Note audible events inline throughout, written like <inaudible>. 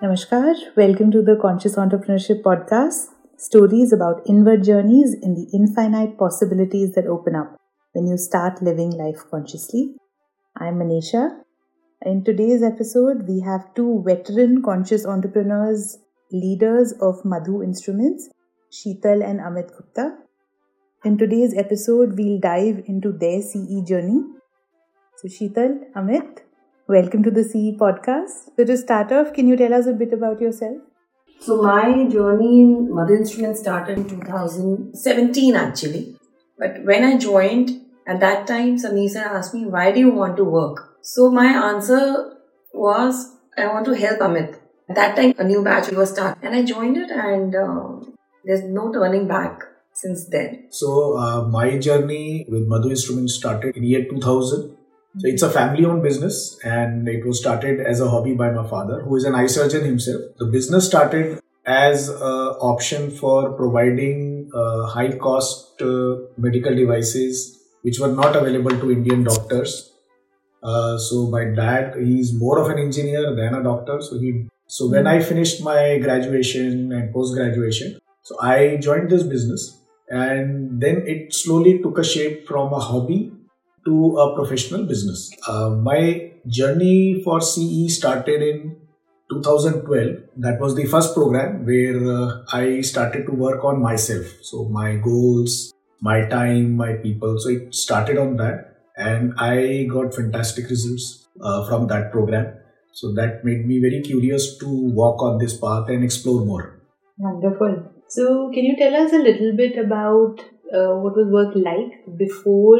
Namaskar. Welcome to the Conscious Entrepreneurship Podcast. Stories about inward journeys in the infinite possibilities that open up when you start living life consciously. I'm Manisha. In today's episode, we have two veteran conscious entrepreneurs, leaders of Madhu Instruments, Sheetal and Amit Gupta. In today's episode, we'll dive into their CE journey. So, Sheetal, Amit, Welcome to the CE podcast. So, to start off, can you tell us a bit about yourself? So, my journey in Madhu Instruments started in 2017 actually. But when I joined, at that time, Samir asked me, Why do you want to work? So, my answer was, I want to help Amit. At that time, a new batch was started, and I joined it, and uh, there's no turning back since then. So, uh, my journey with Madhu Instruments started in year 2000 so it's a family owned business and it was started as a hobby by my father, who is an eye surgeon himself. The business started as an option for providing uh, high cost uh, medical devices which were not available to Indian doctors. Uh, so my dad, he's more of an engineer than a doctor. So he, so when I finished my graduation and post graduation, so I joined this business, and then it slowly took a shape from a hobby to a professional business. Uh, my journey for CE started in 2012. That was the first program where uh, I started to work on myself. So, my goals, my time, my people. So, it started on that, and I got fantastic results uh, from that program. So, that made me very curious to walk on this path and explore more. Wonderful. So, can you tell us a little bit about uh, what was work like before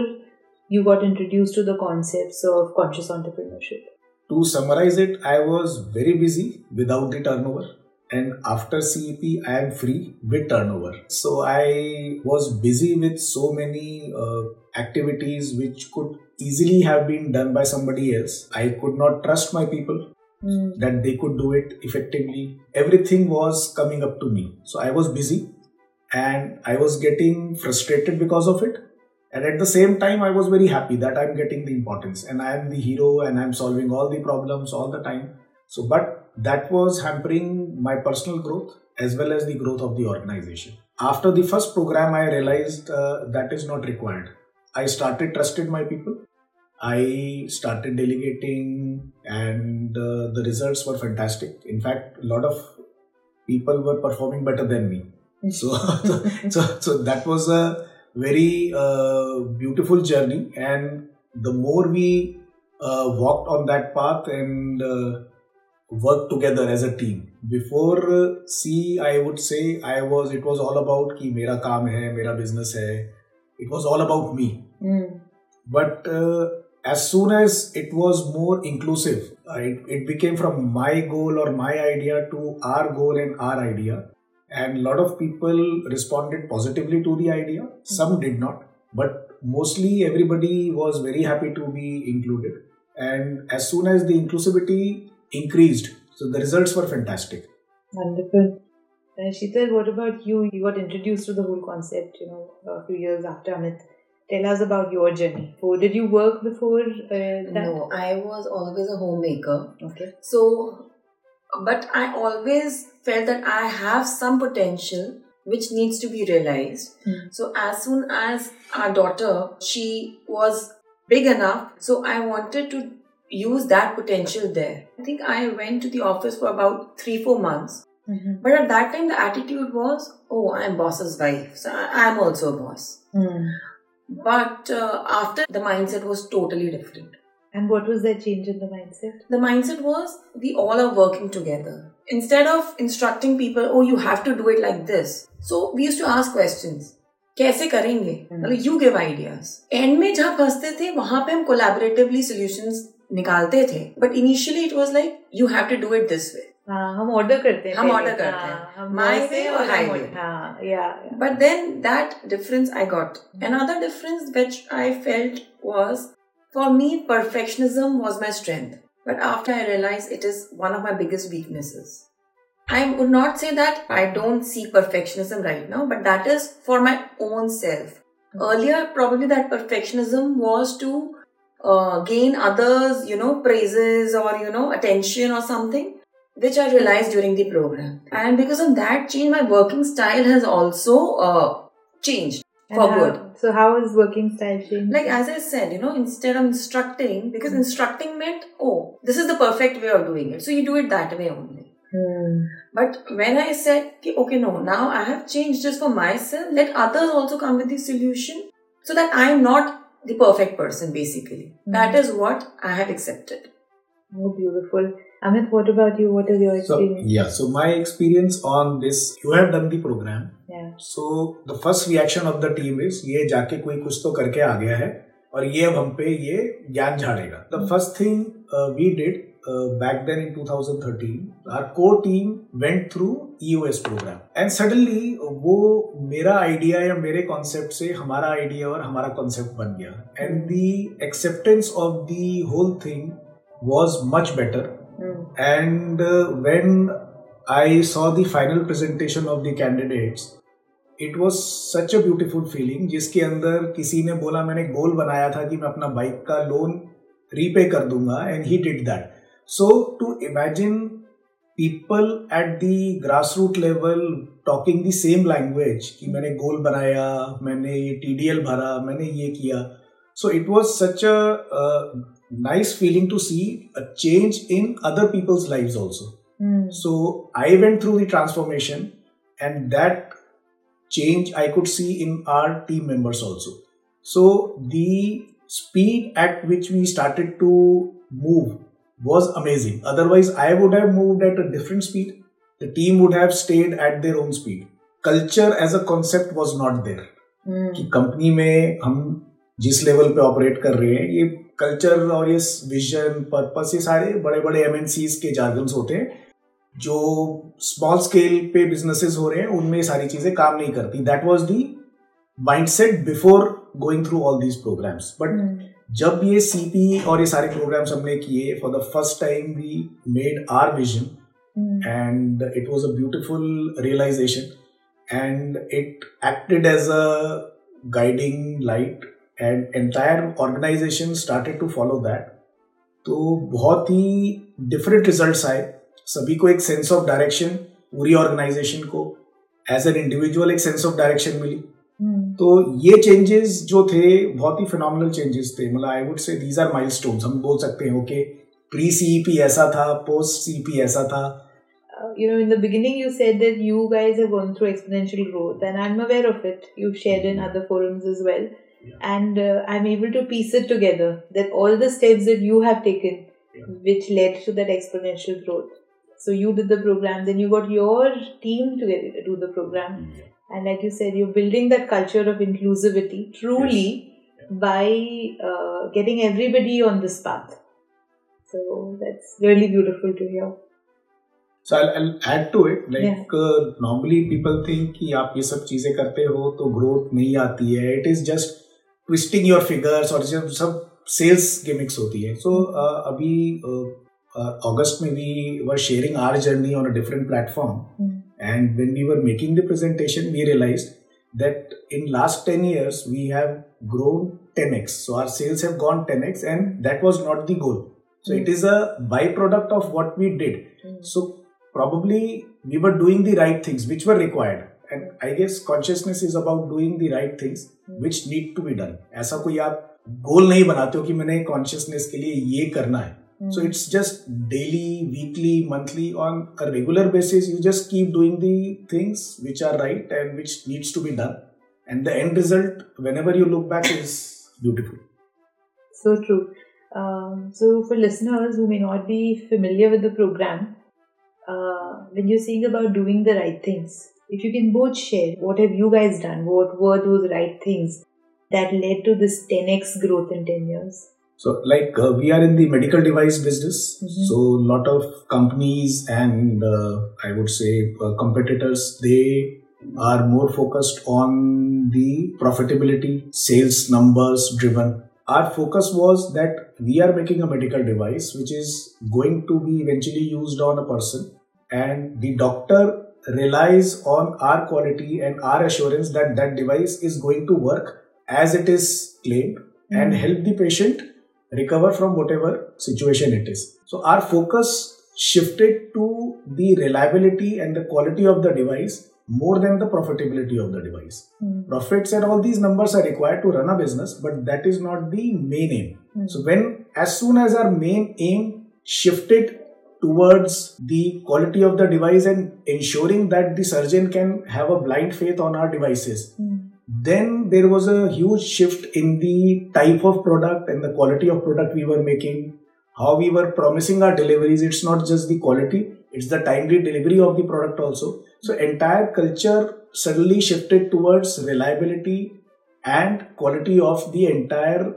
you got introduced to the concepts of conscious entrepreneurship? To summarize it, I was very busy without the turnover. And after CEP, I am free with turnover. So I was busy with so many uh, activities which could easily have been done by somebody else. I could not trust my people mm. that they could do it effectively. Everything was coming up to me. So I was busy and I was getting frustrated because of it and at the same time, I was very happy that I'm getting the importance and I am the hero and I'm solving all the problems all the time. So, but that was hampering my personal growth as well as the growth of the organization. After the first program, I realized uh, that is not required. I started trusted my people. I started delegating, and uh, the results were fantastic. In fact, a lot of people were performing better than me. So, <laughs> so, so that was a very uh, beautiful journey and the more we uh, walked on that path and uh, worked together as a team before uh, c i would say i was it was all about ki mera kaam hai mera business hai it was all about me mm. but uh, as soon as it was more inclusive it, it became from my goal or my idea to our goal and our idea and a lot of people responded positively to the idea some did not but mostly everybody was very happy to be included and as soon as the inclusivity increased so the results were fantastic wonderful uh, Sheetal, what about you? You got introduced to the whole concept, you know, a few years after Amit. Tell us about your journey. So, did you work before uh, that? No, I was always a homemaker. Okay. So, but I always felt that I have some potential which needs to be realized. Mm. So as soon as our daughter, she was big enough, so I wanted to use that potential there. I think I went to the office for about three, four months. Mm-hmm. But at that time, the attitude was, oh, I'm boss's wife, so I'm also a boss. Mm. But uh, after, the mindset was totally different. And what was that change in the mindset? The mindset was we all are working together. Instead of instructing people, oh, you have to do it like this. So we used to ask questions. कैसे करेंगे मतलब you give ideas and में जहाँ फंसते थे वहां पे हम कोलैबोरेटिवली सॉल्यूशंस निकालते थे but initially it was like you have to do it this way हम ऑर्डर करते हैं हम ऑर्डर करते हैं माई वे और high way but then that difference I got another difference which I felt was for me, perfectionism was my strength, but after I realized it is one of my biggest weaknesses. I would not say that I don't see perfectionism right now, but that is for my own self. Earlier, probably that perfectionism was to uh, gain others, you know, praises or, you know, attention or something. which I realized during the program. And because of that change, my working style has also uh, changed And for how- good. So how is working style changed? Like as I said, you know, instead of instructing, because instructing meant, oh, this is the perfect way of doing it. So you do it that way only. Hmm. But when I said, "Ki, okay, no, now I have changed just for myself, let others also come with the solution so that I'm not the perfect person, basically. That is what I have accepted. Oh, beautiful. Amit, what about you? What is your So experience? yeah, so my experience on this, you have done the program. Yeah. So the first reaction of the team is ये जाके कोई कुछ तो करके आ गया है और ये अब हम पे ये ज्ञान झाड़ेगा. The first thing uh, we did uh, back then in 2013, our core team went through EOS program and suddenly वो मेरा आइडिया या मेरे कॉन्सेप्ट से हमारा आइडिया और हमारा कॉन्सेप्ट बन गया and the acceptance of the whole thing was much better Hmm. And when I saw the presentation of the candidates it was such a beautiful feeling जिसके अंदर किसी ने बोला, मैंने एक गोल बनाया था कि मैं अपना बाइक का लोन रीपे कर दूँगा and he did that so to imagine people at the grass root level talking the same language कि मैंने गोल बनाया, मैंने ये टी डी एल भरा, मैंने ये किया. So it was such a nice feeling to see a change in other people's lives also Hmm. so I went through the transformation and that change I could see in our team members also so the speed at which we started to move was amazing. Otherwise, I would have moved at a different speed. The team would have stayed at their own speed. Culture as a concept was not there. Hmm. कि company में हम जिस level पे operate कर रहे हैं ये culture और ये विजन पर्पस ये सारे बड़े बड़े एम के जार्गन्स होते हैं जो स्मॉल स्केल पे बिजनेसेस हो रहे हैं उनमें ये सारी चीज़ें काम नहीं करती। That was the mindset before going through all these programs but. जब ये सीपी और ये सारे प्रोग्राम्स हमने किए for the first time we made our vision and it it a a realisation and it acted as a guiding guiding and entire organisation started to follow that तो बहुत ही डिफरेंट रिज़ल्ट आए। सभी को एक sense of direction पूरी organisation को as an individual एक सेंस ऑफ़ डायरेक्शन मिली। hmm. तो ये चेंजेस जो थे बहुत ही फिनोमिनल चेंजेस थे। मतलब I would say these are mile हम बोल सकते हैं ओके प्री सीईपी ऐसा था पोस्ट सीईपी ऐसा था। uh, You know, in the beginning, you said that you guys have gone through exponential growth, and I'm aware of it. You've shared in hmm. other forums as well. Yeah. And uh, I'm able to piece it together that all the steps that you have taken, Yeah. which led to that exponential growth. So you did the program, then you got your team together to do the program. And like you said, you're building that culture of inclusivity truly by uh, getting everybody on this path. So that's really beautiful to hear. So I'll, I'll add to it. Like Yeah. uh, normally people think कि आप ये सब चीजें करते हो तो growth नहीं आती है. It is just twisting your figures और जब सब सेल्स के मिक्स होती है। सो so, uh, अभी अगस्त uh, uh, में we were sharing our journey on a different platform and when we were making the presentation we realise that in last ten years we have grown ten x so our sales have gone ten x and that was not the goal so it is a byproduct of what we did so probably we were doing the right things which were required And I guess consciousness is about doing the right things Hmm. which need to be done. ऐसा कोई आप गोल नहीं बनाते हो कि मैंने consciousness के लिए ये करना है Hmm. so it's just daily, weekly, monthly, on a regular basis. You just keep doing the things which are right and which needs to be done, and the end result, whenever you look back, is beautiful. So true. Um, so, for listeners who may not be familiar with the program, uh, when you're saying about doing the right things, if you can both share what have you guys done, what were those right things that led to this 10x growth in 10 years? So, like uh, we are in the medical device business, Mhm. so a lot of companies and uh, I would say uh, competitors they are more focused on the profitability, sales numbers driven. Our focus was that we are making a medical device which is going to be eventually used on a person, and the doctor relies on our quality and our assurance that that device is going to work as it is claimed and Mhm. help the patient recover from whatever situation it is. So our focus shifted to the reliability and the quality of the device more than the profitability of the device. Mm. Profits and all these numbers are required to run a business, but that is not the main aim. Mm. So when as soon as our main aim shifted towards the quality of the device and ensuring that the surgeon can have a blind faith on our devices, Mm. then there was a huge shift in the type of product and the quality of product we were making how we were promising our deliveries. It's not just the quality it's the timely delivery of the product also. So entire culture suddenly shifted towards reliability and quality of the entire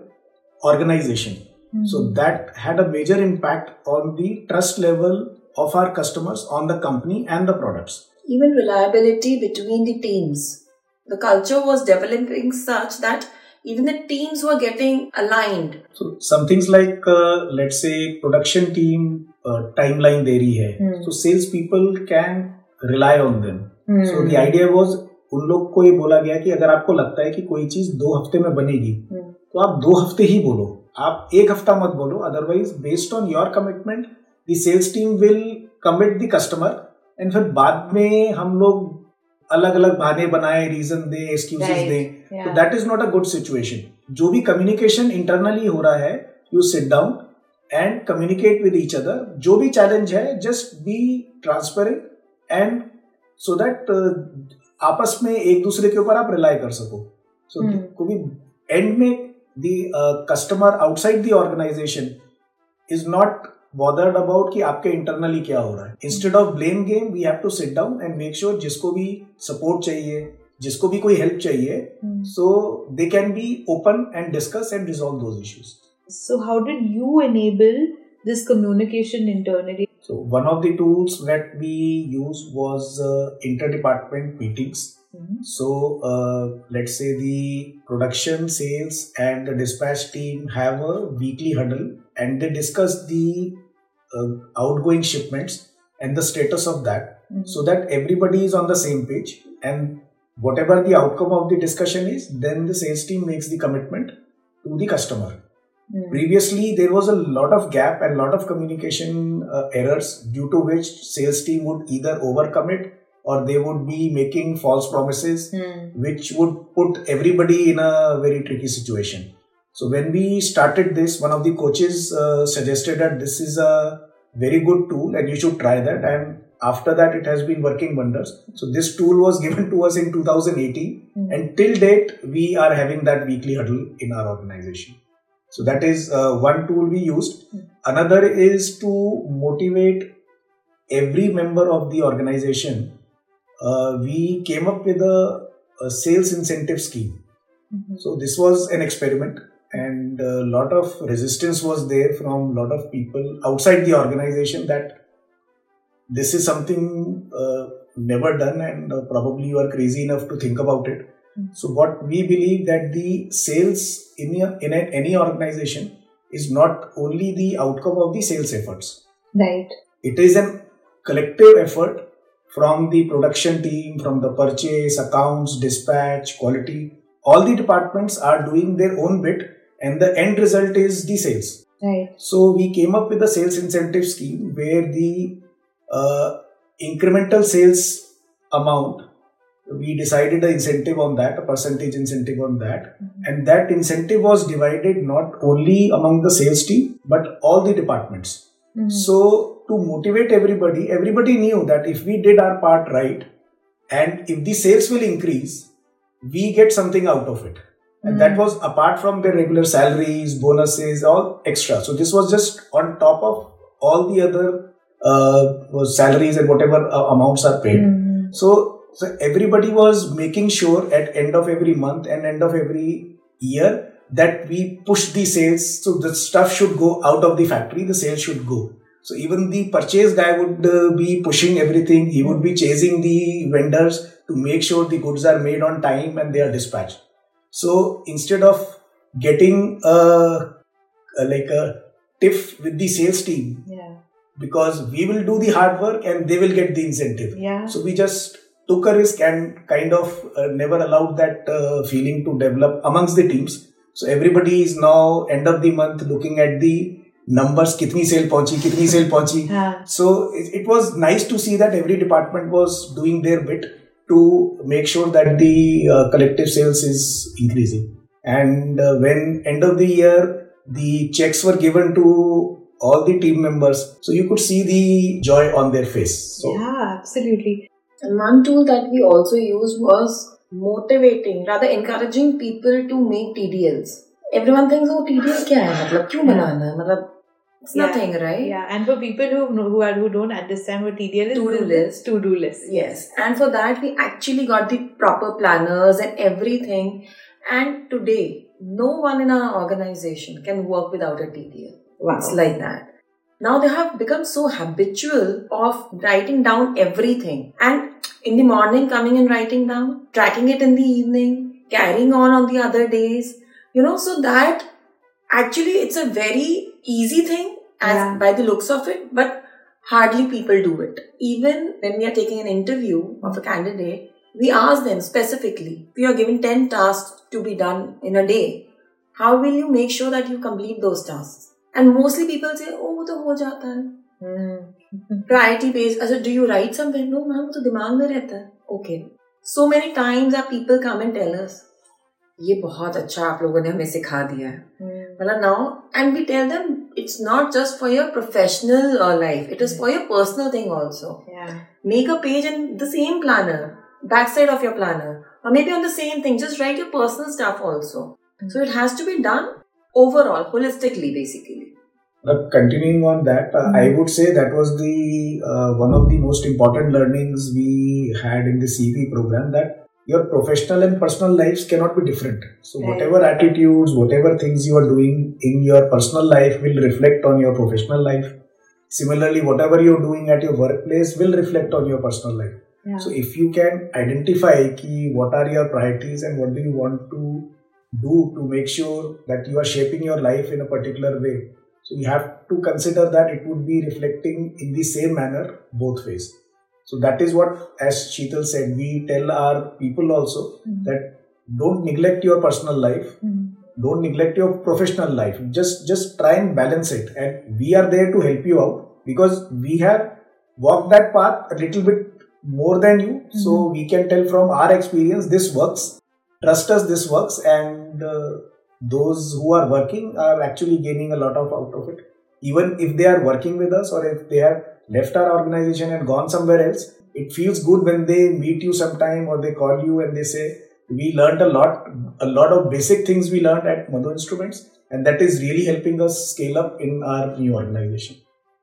organization Mm. so that had a major impact on the trust level of our customers on the company and the products Even reliability between the teams. The culture was developing such that even the teams were getting aligned. So some things like uh, let's say production team uh, timeline दे रही है Hmm. so sales people can rely on them Mm. so the idea was उन लोग को ये बोला गया कि अगर आपको लगता है कि कोई चीज़ दो हफ़्ते में बनेगी Hmm. तो आप दो हफ़्ते ही बोलो आप एक हफ़्ता मत बोलो otherwise based on your commitment the sales team will commit the customer and फिर बाद में हम लोग अलग अलग बहाने बनाए रीजन दे एक्सक्यूजेस. दें तो that is not a good situation जो भी कम्युनिकेशन इंटरनली हो रहा है you sit down and communicate with each other जो भी चैलेंज है just be transparent and so that आपस में एक दूसरे के ऊपर आप रिलाई कर सको सो so, Hmm. क्योंकि एंड में the customer outside the organization is not bothered about कि आपके इंटरनली क्या हो रहा है instead of blame game we have to sit down and make sure जिसको भी सपोर्ट चाहिए जिसको भी कोई हेल्प चाहिए Mm. so they can be open and discuss and resolve those issues So, how did you enable this communication internally? so one of the tools that we used was uh, interdepartment meetings Mhm. so uh, let's say the production sales and the dispatch team have a weekly huddle and they discuss the uh, outgoing shipments and the status of that Mhm. so that everybody is on the same page and whatever the outcome of the discussion is then the sales team makes the commitment to the customer Mm. previously there was a lot of gap and lot of communication uh, errors due to which sales team would either overcommit or they would be making false promises Mm. which would put everybody in a very tricky situation so when we started this one of the coaches uh, suggested that this is a very good tool and you should try that and after that it has been working wonders so this tool was <laughs> given to us in 2018 Mm. and till date we are having that weekly huddle in our organization so that is uh, one tool we used Mm. another is to motivate every member of the organization uh, we came up with a, a sales incentive scheme Mhm. so this was an experiment and a lot of resistance was there from a lot of people outside the organization that this is something uh, never done and uh, probably you are crazy enough to think about it Mm. so what we believe that the sales in, a, in a, any organization is not only the outcome of the sales efforts Right. it is an collective effort from the production team from the purchase accounts dispatch quality all the departments are doing their own bit and the end result is the sales Right. so we came up with a sales incentive scheme where the uh, incremental sales amount we decided an incentive on that a percentage incentive on that Mhm. and that incentive was divided not only among the sales team but all the departments Mhm. so to motivate everybody, everybody knew that if we did our part right and if the sales will increase, we get something out of it. And that Mm. was apart from their regular salaries, bonuses, all extra. So this was just on top of all the other uh, salaries and whatever uh, amounts are paid. Mhm. So, so everybody was making sure at end of every month and end of every year that we push the sales. So the stuff should go out of the factory. The sales should go. So even the purchase guy would uh, be pushing everything. He would be chasing the vendors to make sure the goods are made on time and they are dispatched. So instead of getting a, a like a tiff with the sales team Yeah. because we will do the hard work and they will get the incentive. Yeah. So we just took a risk and kind of uh, never allowed that uh, feeling to develop amongst the teams. So everybody is now end of the month looking at the numbers kitni sale pahunchi kitni sale pahunchi Yeah. so it, it was nice to see that every department was doing their bit to make sure that the uh, collective sales is increasing and uh, when end of the year the checks were given to all the team members so you could see the joy on their face so yeah, absolutely. And one tool that we also used was motivating, rather encouraging people to make TDLs. Everyone thinks, oh, TDL क्या है? मतलब क्यों Yeah. बनाना है? मतलब it's Yeah. nothing, right? Yeah, and for people who know, who are who don't understand what TDL is, To-do list. to-do list. Yes, and for that we actually got the proper planners and everything. And today, no one in our organization can work without a TDL. Wow. It's like that. Now they have become so habitual of writing down everything. And in the morning, coming and writing down, tracking it in the evening, carrying on on the other days. You know, so that actually it's a very easy thing as Yeah. by the looks of it, but hardly people do it. Even when we are taking an interview of a candidate, we ask them specifically, if you are given 10 tasks to be done in a day, how will you make sure that you complete those tasks? And mostly people say, oh, वो तो हो जाता है. Mm. Priority based. अच्छा, do you write something? No, ma'am, वो तो दिमाग में रहता है. Okay. So many times our people come and tell us, ये बहुत अच्छा आप लोगों ने हमें सिखा दिया है. now, and we tell them it's not just for your professional uh, life; it is for your personal thing also. Yeah. Make a page in the same planner, backside of your planner, or maybe on the same thing. Just write your personal stuff also. So it has to be done overall, holistically, basically. But continuing on that, uh, mm-hmm. I would say that was the uh, one of the most important learnings we had in the CV program that your professional and personal lives cannot be different. So Right. whatever attitudes, whatever things you are doing in your personal life will reflect on your professional life. Similarly, whatever you're doing at your workplace will reflect on your personal life. Yeah. So if you can identify ki what are your priorities and what do you want to do to make sure that you are shaping your life in a particular way. So you have to consider that it would be reflecting in the same manner both ways. So that is what, as Sheetal said, we tell our people also Mm. that don't neglect your personal life, Mm. don't neglect your professional life. Just just try and balance it, and we are there to help you out because we have walked that path a little bit more than you. So we can tell from our experience this works. Trust us, this works, and uh, those who are working are actually gaining a lot of out of it. Even if they are working with us or if they have left our organization and gone somewhere else, it feels good when they meet you sometime or they call you and they say, "We learned a lot, a lot of basic things we learned at Madhu Instruments, and that is really helping us scale up in our new organization."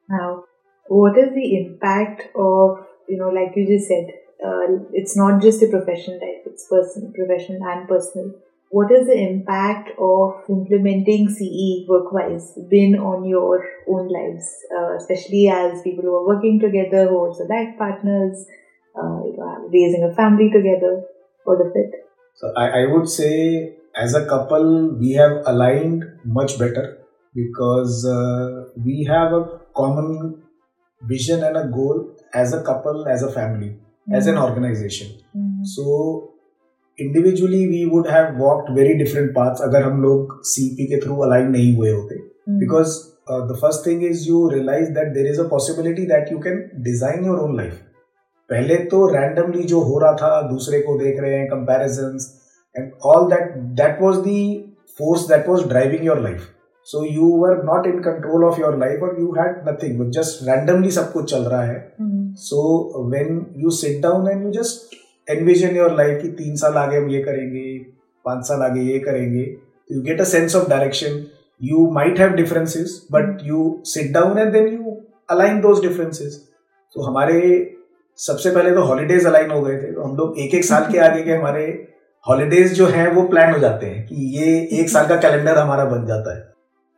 Now, what is the impact of, you know, like you just said, uh, it's not just a professional life, it's personal, professional and personal. What is the impact of implementing CE work-wise been on your own lives, uh, especially as people who are working together, who are also life partners, uh, you know, raising a family together, all of it? So I, I would say as a couple we have aligned much better because uh, we have a common vision and a goal as a couple, as a family, as an organization. Mm. So individually we would have walked very different paths अगर हम लोग CP के through align नहीं हुए होते। Because the first thing is you realize that there is a possibility that you can design your own life पहले तो randomly जो हो रहा था दूसरे को देख रहे हैं comparison and all that that was the force that was driving your life so you were not in control of your life और you had nothing just randomly सब कुछ चल रहा है। So when you sit down and you just envision your life कि तीन साल आगे हम ये करेंगे पाँच साल आगे ये करेंगे you get a sense of direction. You might have differences but you sit down and then you align those differences. so हमारे सबसे पहले तो हॉलीडेज अलाइन हो गए थे तो हम लोग एक एक साल के आगे के हमारे हॉलीडेज जो हैं वो प्लान हो जाते हैं कि ये एक साल का कैलेंडर हमारा बन जाता है।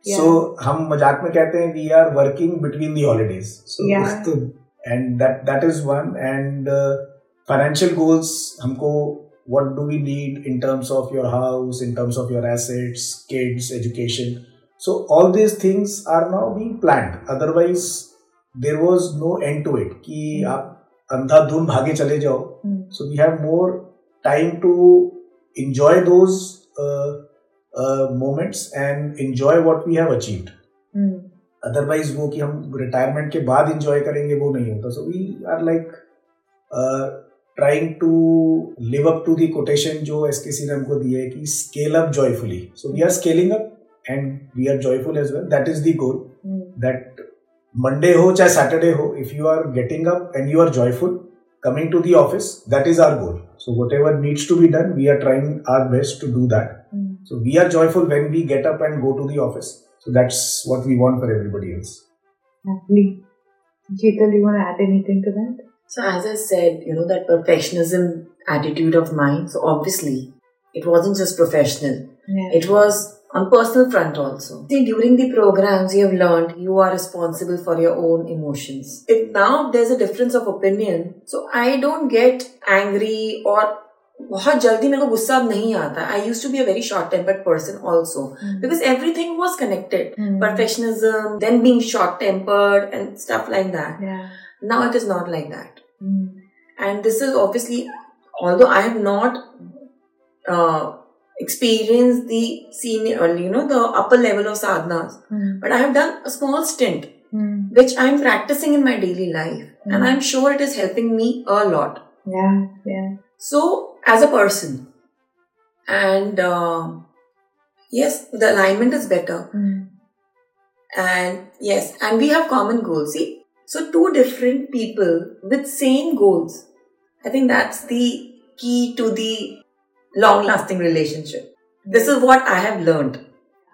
सो Yeah. सो हम मज़ाक में कहते हैं we are working between the holidays so and that that is one and financial goals हमको what do we need in terms of your house in terms of your assets kids education so all this things are now being planned otherwise there was no end to it कि hmm. आप अंधाधुंध भागे चले जाओ। So we have more time to enjoy those moments and enjoy what we have achieved otherwise वो कि हम retirement के बाद एंजॉय करेंगे वो नहीं होता। So we are like trying to live up to the quotation जो एस के सी ने हमको दिए है कि scale up joyfully so we are scaling up and we are joyful as well that is the goal that Monday हो चाहे Saturday हो if you are getting up and you are joyful coming to the office that is our goal so whatever needs to be done we are trying our best to do that so we are joyful when we get up and go to the office so that's what we want for everybody else जीतल you want to add anything to that So as I said, you know, that perfectionism attitude of mine, so obviously it wasn't just professional. Yeah. It was on personal front also. See, during the programs you have learned you are responsible for your own emotions. If now there's a difference of opinion, so I don't get angry or बहुत जल्दी मेरे को गुस्सा अब नहीं आता आई use to be a very short tempered person also because everything was connected perfectionism then being short tempered and stuff like that now it is not like that Mm. And this is obviously, although I have not uh, experienced the senior, you know, the upper level of sadhanas, mm. but I have done a small stint, mm. which I'm practicing in my daily life. And I'm sure it is helping me a lot. Yeah, yeah. So, as a person, and uh, yes, the alignment is better. And yes, and we have common goals. See, so, two different people with same goals. I think that's the key to the long lasting relationship. This is what I have learned.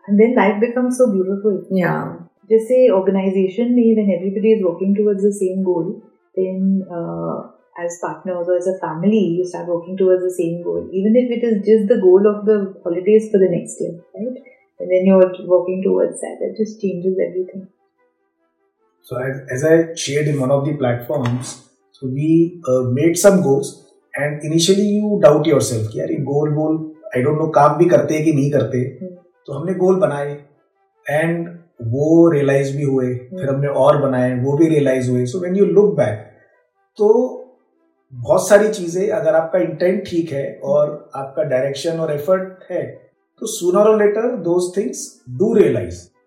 And then life becomes so beautiful. Yeah. Just say organization, when everybody is working towards the same goal, then uh, as partners or as a family, you start working towards the same goal. Even if it is just the goal of the holidays for the next year, right? And then you're working towards that. It just changes everything. So as, as I shared in one of the platforms, so we uh, made some goals and initially you doubt yourself कि यार ये गोल गोल I don't know काम भी करते हैं कि नहीं करते। तो हमने गोल बनाए एंड वो रियलाइज़ भी हुए। फिर हमने और बनाए वो भी रियलाइज़ हुए। So when you look back तो बहुत सारी चीज़ें अगर आपका इंटेंट ठीक है और आपका डायरेक्शन और एफर्ट है तो सूनर और later those things do realize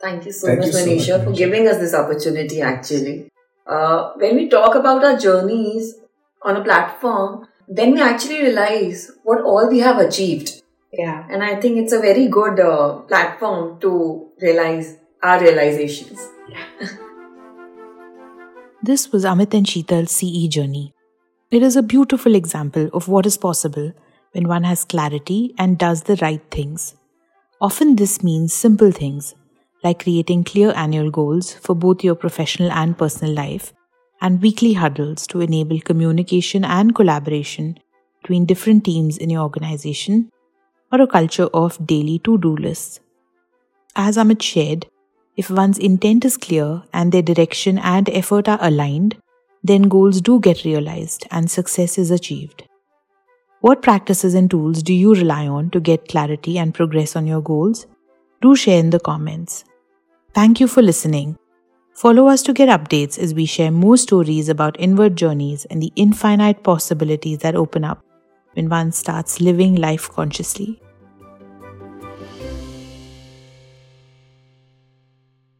Thank you so Thank much, you Manisha, so much, for giving us this opportunity actually. Uh, when we talk about our journeys on a platform, then we actually realize what all we have achieved. Yeah. And I think it's a very good uh, platform to realize our realizations. Yeah. <laughs> this was Amit and Sheetal's CE journey. It is a beautiful example of what is possible when one has clarity and does the right things. Often, this means simple things like creating clear annual goals for both your professional and personal life, and weekly huddles to enable communication and collaboration between different teams in your organization, or a culture of daily to do lists. As Amit shared, if one's intent is clear and their direction and effort are aligned, then goals do get realized and success is achieved. What practices and tools do you rely on to get clarity and progress on your goals? Do share in the comments. Thank you for listening. Follow us to get updates as we share more stories about inward journeys and the infinite possibilities that open up when one starts living life consciously.